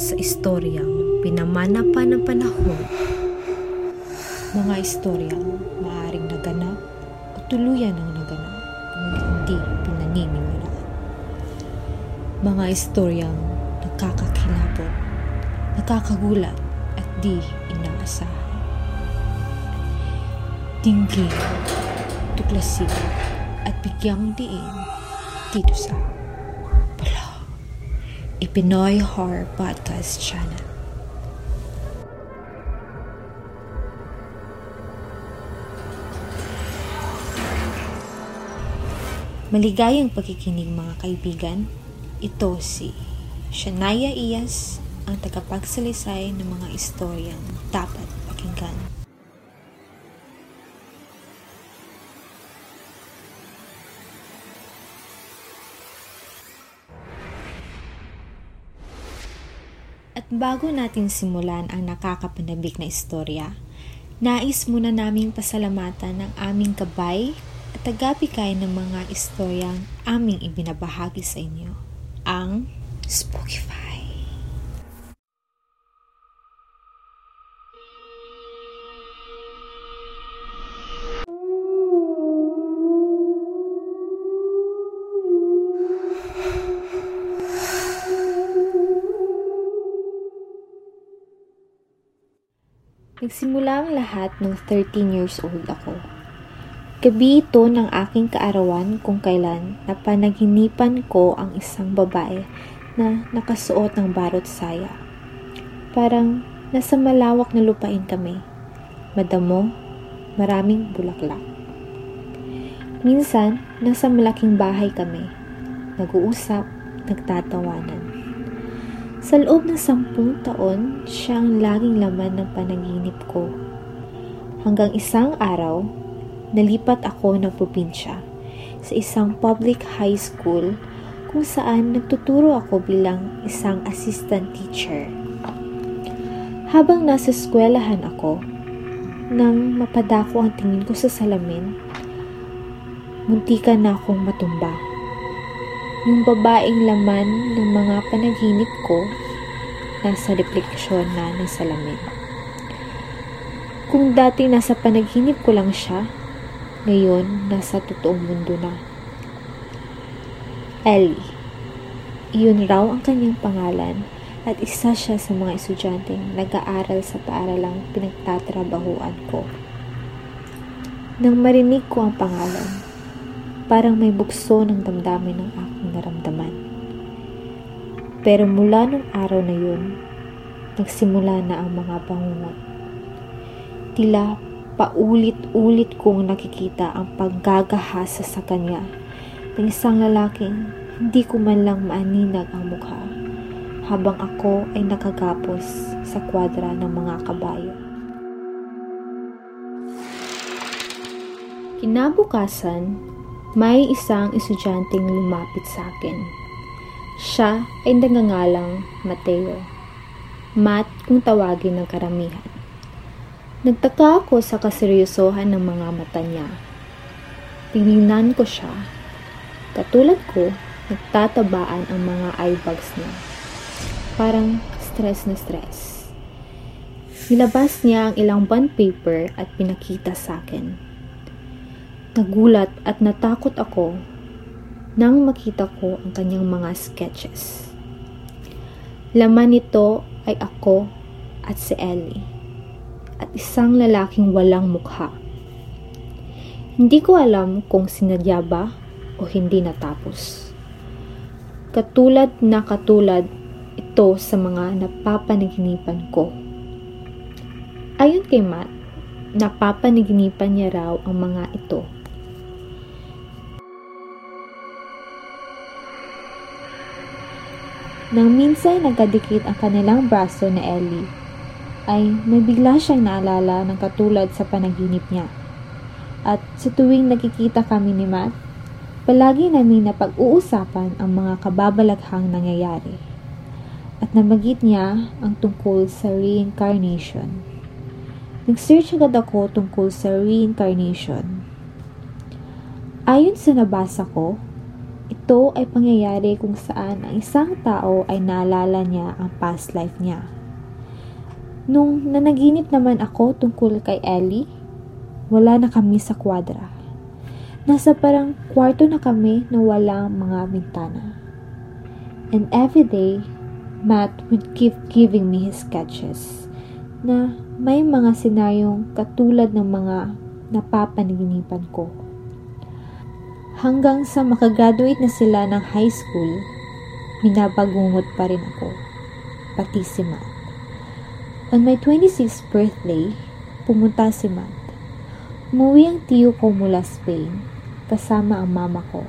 sa istoryang pinamana pa ng panahon. Mga istoryang maaring naganap o tuluyan ng naganap ngunit hindi pinaniniwalaan. Mga istoryang nakakakilabot, nakakagulat at di inaasahan. Dinggin, tuklasin at bigyang diin dito sa Pala, Ipinoy Horror Podcast Channel. Maligayang pagkikinig mga kaibigan. Ito si Shania Iyas, ang tagapagsalisay ng mga istoryang dapat pakinggan. At bago natin simulan ang nakakapanabik na istorya, nais muna naming pasalamatan ng aming gabay at tagabigay ng mga istoryang aming ibinabahagi sa inyo, ang Spookify. Nagsimula ang lahat nung 13 years old ako. Gabi ito ng aking kaarawan kung kailan napanaginipan ko ang isang babae na nakasuot ng barot saya. Parang nasa malawak na lupain kami. Madamo, maraming bulaklak. Minsan, nasa malaking bahay kami. Nag-uusap, nagtatawanan. Sa loob ng sampung taon, siya ang laging laman ng panaginip ko. Hanggang isang araw, nalipat ako ng probinsya sa isang public high school kung saan nagtuturo ako bilang isang assistant teacher. Habang nasa eskwelahan ako, nang mapadako ang tingin ko sa salamin, muntikan na akong matumba. Yung babaeng laman ng mga panaginip ko nasa refleksyon na ng salamin. Kung dati nasa panaginip ko lang siya, ngayon nasa totoong mundo na. Ellie. Iyon raw ang kanyang pangalan at isa siya sa mga estudyanteng nag-aaral sa paaralang pinagtatrabahuan ko. Nang marinig ko ang pangalan, parang may bukso ng damdamin ng aking naramdaman. Pero mula nung araw na yun, nagsimula na ang mga bangungot. Tila paulit-ulit kong nakikita ang paggagahasa sa kanya ng isang lalaking hindi ko man lang maaninag ang mukha habang ako ay nakagapos sa kwadra ng mga kabayo. Kinabukasan, may isang estudyanteng lumapit sa akin. Siya ay nagangalang Mateo. Mat kung tawagin ng karamihan. Nagtaka ako sa kaseryosohan ng mga mata niya. Tinignan ko siya. Katulad ko, nagtatabaan ang mga eyebags niya. Parang stress na stress. Nilabas niya ang ilang bond paper at pinakita sa akin. Nagulat at natakot ako nang makita ko ang kanyang mga sketches. Laman nito ay ako at si Ellie at isang lalaking walang mukha. Hindi ko alam kung sinadya ba o hindi natapos. Katulad na katulad ito sa mga napapanaginipan ko. Ayon kay Matt, napapanaginipan niya raw ang mga ito Nang minsan nagkadikit ang kanilang braso na Ellie, ay may bigla siyang naalala ng katulad sa panaginip niya. At sa tuwing nakikita kami ni Matt, palagi namin na pag-uusapan ang mga kababalaghang nangyayari. At namagit niya ang tungkol sa reincarnation. Nag-search agad ako tungkol sa reincarnation. Ayon sa nabasa ko, ito ay pangyayari kung saan ang isang tao ay naalala niya ang past life niya. Nung nanaginip naman ako tungkol kay Ellie, wala na kami sa kwadra. Nasa parang kwarto na kami na walang mga bintana. And every day, Matt would keep giving me his sketches na may mga senaryong katulad ng mga napapaniginipan ko. Hanggang sa makagraduate na sila ng high school, minabagungot pa rin ako, pati si Matt. On my 26th birthday, pumunta si Matt. Umuwi ang tiyo ko mula Spain, kasama ang mama ko.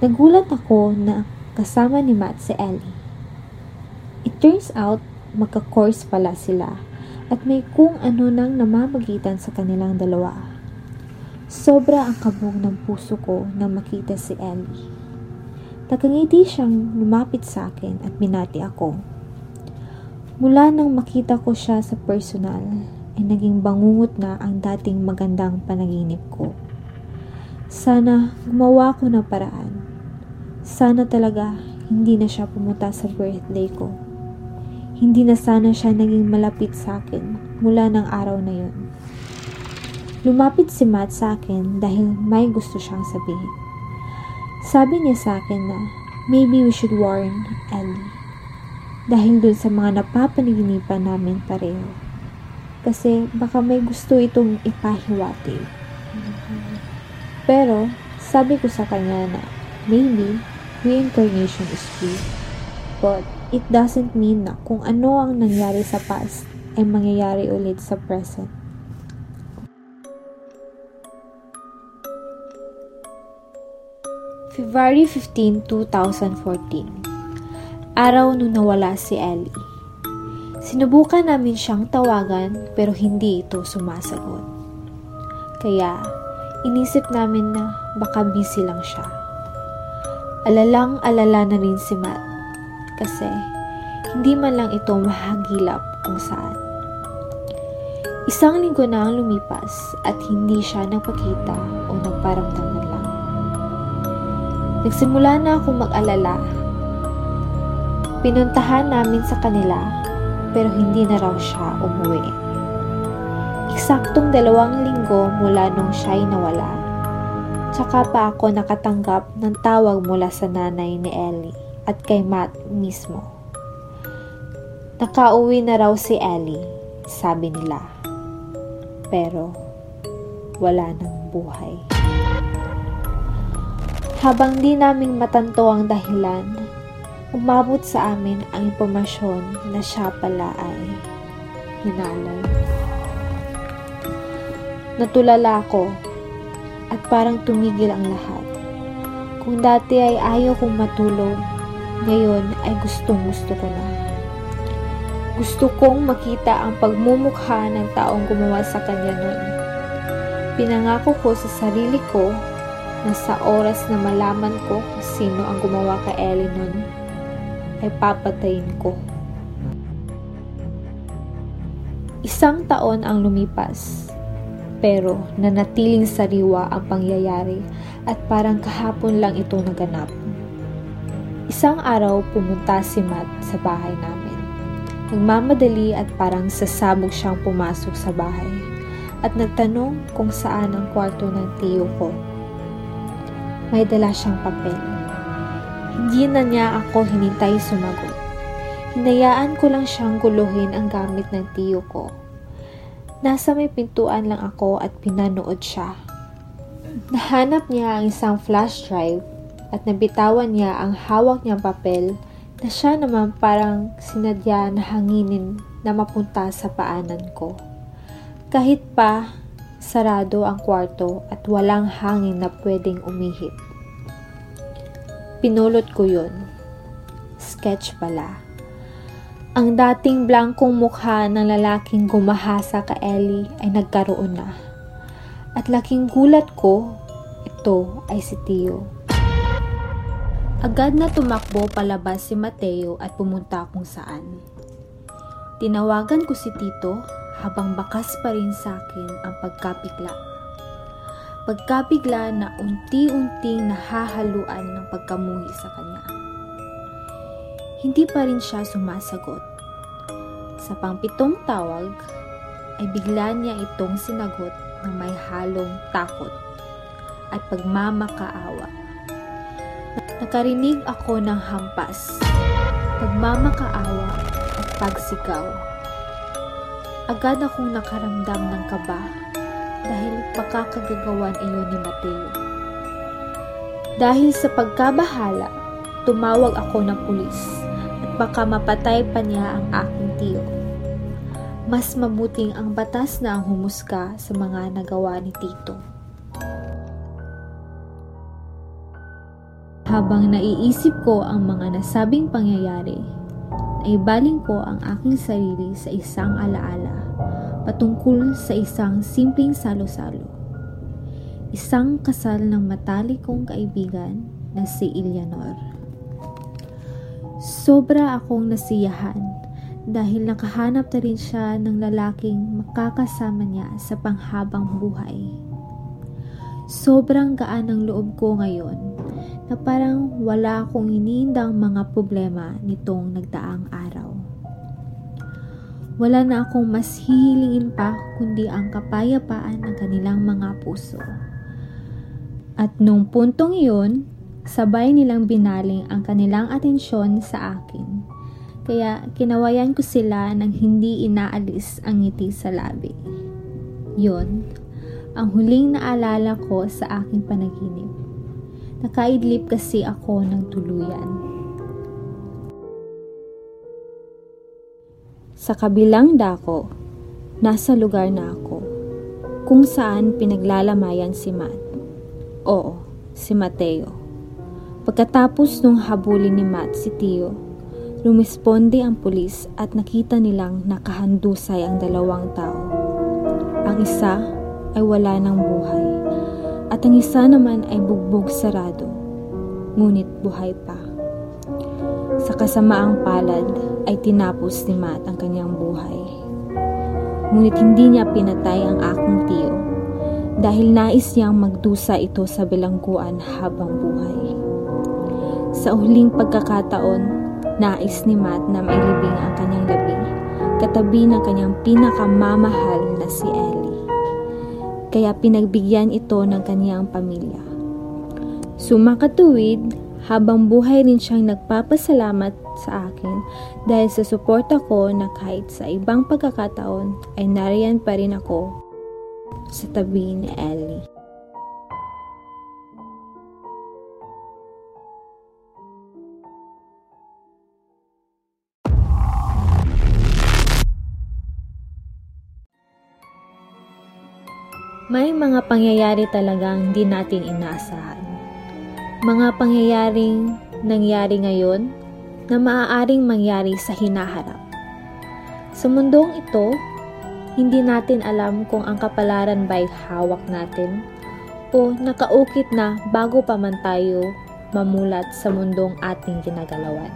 Nagulat ako na kasama ni Matt si Ellie. It turns out, magka-course pala sila at may kung ano nang namamagitan sa kanilang dalawa. Sobra ang kabog ng puso ko na makita si Ellie. Nakangiti siyang lumapit sa akin at binati ako. Mula nang makita ko siya sa personal, ay naging bangungot na ang dating magandang panaginip ko. Sana gumawa ko ng paraan. Sana talaga hindi na siya pumunta sa birthday ko. Hindi na sana siya naging malapit sa akin mula ng araw na yun. Lumapit si Matt sa akin dahil may gusto siyang sabihin. Sabi niya sa akin na maybe we should warn Ellie. Dahil dun sa mga napapaniginipan namin pareho. Kasi baka may gusto itong ipahiwati. Pero sabi ko sa kanya na maybe reincarnation is true. But it doesn't mean na kung ano ang nangyari sa past ay mangyayari ulit sa present. February 15, 2014 Araw nung nawala si Ellie. Sinubukan namin siyang tawagan pero hindi ito sumasagot. Kaya inisip namin na baka busy lang siya. Alalang alala na rin si Matt kasi hindi man lang ito mahagilap kung saan. Isang linggo na ang lumipas at hindi siya nagpakita o nagparamdam. Nagsimula na akong mag-alala. Pinuntahan namin sa kanila pero hindi na raw siya umuwi. Eksaktong dalawang linggo mula nung siya'y nawala. Tsaka pa ako nakatanggap ng tawag mula sa nanay ni Ellie at kay Matt mismo. Nakauwi na raw si Ellie, sabi nila. Pero wala nang buhay. Habang di naming matanto ang dahilan, umabot sa amin ang impormasyon na siya pala ay hinalay. Natulala ako at parang tumigil ang lahat. Kung dati ay ayaw kong matulog, ngayon ay gustong gusto ko na. Gusto kong makita ang pagmumukha ng taong gumawa sa kanya noon. Pinangako ko sa sarili ko na sa oras na malaman ko kung sino ang gumawa kay Ellie nun, ay papatayin ko. Isang taon ang lumipas, pero nanatiling sariwa ang pangyayari at parang kahapon lang ito naganap. Isang araw pumunta si Matt sa bahay namin. Nagmamadali at parang sasabog siyang pumasok sa bahay at nagtanong kung saan ang kwarto ng tiyo ko may dala siyang papel. Hindi na niya ako hinintay sumagot. Hinayaan ko lang siyang guluhin ang gamit ng tiyo ko. Nasa may pintuan lang ako at pinanood siya. Nahanap niya ang isang flash drive at nabitawan niya ang hawak niyang papel na siya naman parang sinadya na hanginin na mapunta sa paanan ko. Kahit pa sarado ang kwarto at walang hangin na pwedeng umihip. Pinulot ko yun. Sketch pala. Ang dating blankong mukha ng lalaking gumahasa ka Ellie ay nagkaroon na. At laking gulat ko, ito ay si Tio. Agad na tumakbo palabas si Mateo at pumunta kung saan. Tinawagan ko si Tito habang bakas pa rin sa akin ang pagkapikla. pagkabigla na unti-unting nahahaluan ng pagkamuhi sa kanya. Hindi pa rin siya sumasagot. Sa pangpitong tawag, ay bigla niya itong sinagot na may halong takot at pagmamakaawa. Nakarinig ako ng hampas, pagmamakaawa at pagsigaw. Agad akong nakaramdam ng kaba dahil pakakagagawan iyon ni Mateo. Dahil sa pagkabahala, tumawag ako ng pulis at baka mapatay pa niya ang aking tiyo. Mas mabuting ang batas na ang humusga sa mga nagawa ni Tito. Habang naiisip ko ang mga nasabing pangyayari, ay baling ko ang aking sarili sa isang alaala patungkol sa isang simpleng salo-salo. Isang kasal ng matalik kong kaibigan na si Eleanor. Sobra akong nasiyahan dahil nakahanap na rin siya ng lalaking makakasama niya sa panghabang buhay. Sobrang gaan ng loob ko ngayon na parang wala akong iniindang mga problema nitong nagdaang araw. Wala na akong mas hihilingin pa kundi ang kapayapaan ng kanilang mga puso. At nung puntong iyon, sabay nilang binaling ang kanilang atensyon sa akin. Kaya kinawayan ko sila nang hindi inaalis ang ngiti sa labi. Yon, ang huling naalala ko sa aking panaginip. Nakaidlip kasi ako ng tuluyan. Sa kabilang dako, nasa lugar na ako, kung saan pinaglalamayan si Matt. Oo, si Mateo. Pagkatapos nung habulin ni Matt si Tio, lumisponde ang pulis at nakita nilang nakahandusay ang dalawang tao. Ang isa ay wala ng buhay at ang isa naman ay bugbog sarado, ngunit buhay pa. Sa kasamaang palad ay tinapos ni Matt ang kanyang buhay. Ngunit hindi niya pinatay ang aking tiyo dahil nais niyang magdusa ito sa bilangguan habang buhay. Sa huling pagkakataon, nais ni Matt na mailibing ang kanyang labi katabi ng kanyang pinakamamahal na si Ellie. Kaya pinagbigyan ito ng kanyang pamilya. Sumakatuwid, habang buhay rin siyang nagpapasalamat sa akin dahil sa suporta ko na kahit sa ibang pagkakataon ay nariyan pa rin ako sa tabi ni Ellie. May mga pangyayari talagang hindi natin inaasahan mga pangyayaring nangyari ngayon na maaaring mangyari sa hinaharap. Sa mundong ito, hindi natin alam kung ang kapalaran ba'y hawak natin o nakaukit na bago pa man tayo mamulat sa mundong ating ginagalawan.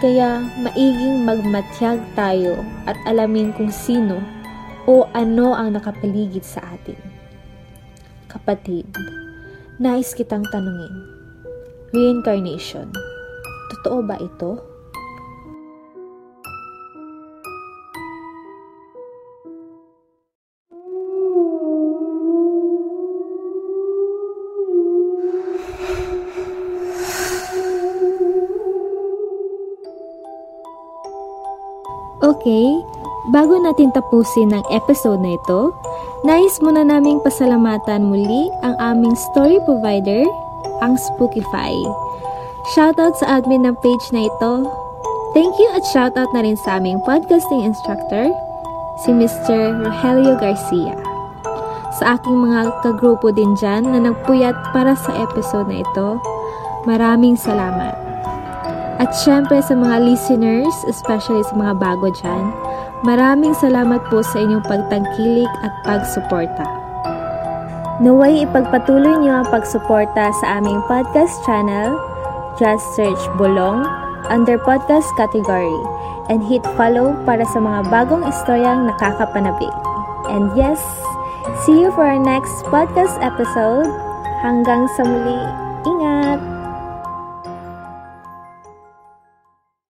Kaya maiging magmatyag tayo at alamin kung sino o ano ang nakapaligid sa atin. Kapatid, Nais kitang tanungin. Reincarnation. Totoo ba ito? Okay, bago natin tapusin ang episode na ito, Nais muna naming pasalamatan muli ang aming story provider, ang Spookify. Shoutout sa admin ng page na ito. Thank you at shoutout na rin sa aming podcasting instructor, si Mr. Rogelio Garcia. Sa aking mga kagrupo din dyan na nagpuyat para sa episode na ito, maraming salamat. At syempre sa mga listeners, especially sa mga bago dyan, Maraming salamat po sa inyong pagtangkilik at pagsuporta. Naway ipagpatuloy niyo ang pagsuporta sa aming podcast channel. Just search Bulong under podcast category and hit follow para sa mga bagong istoryang nakakapanabik. And yes, See you for our next podcast episode. Hanggang sa muli.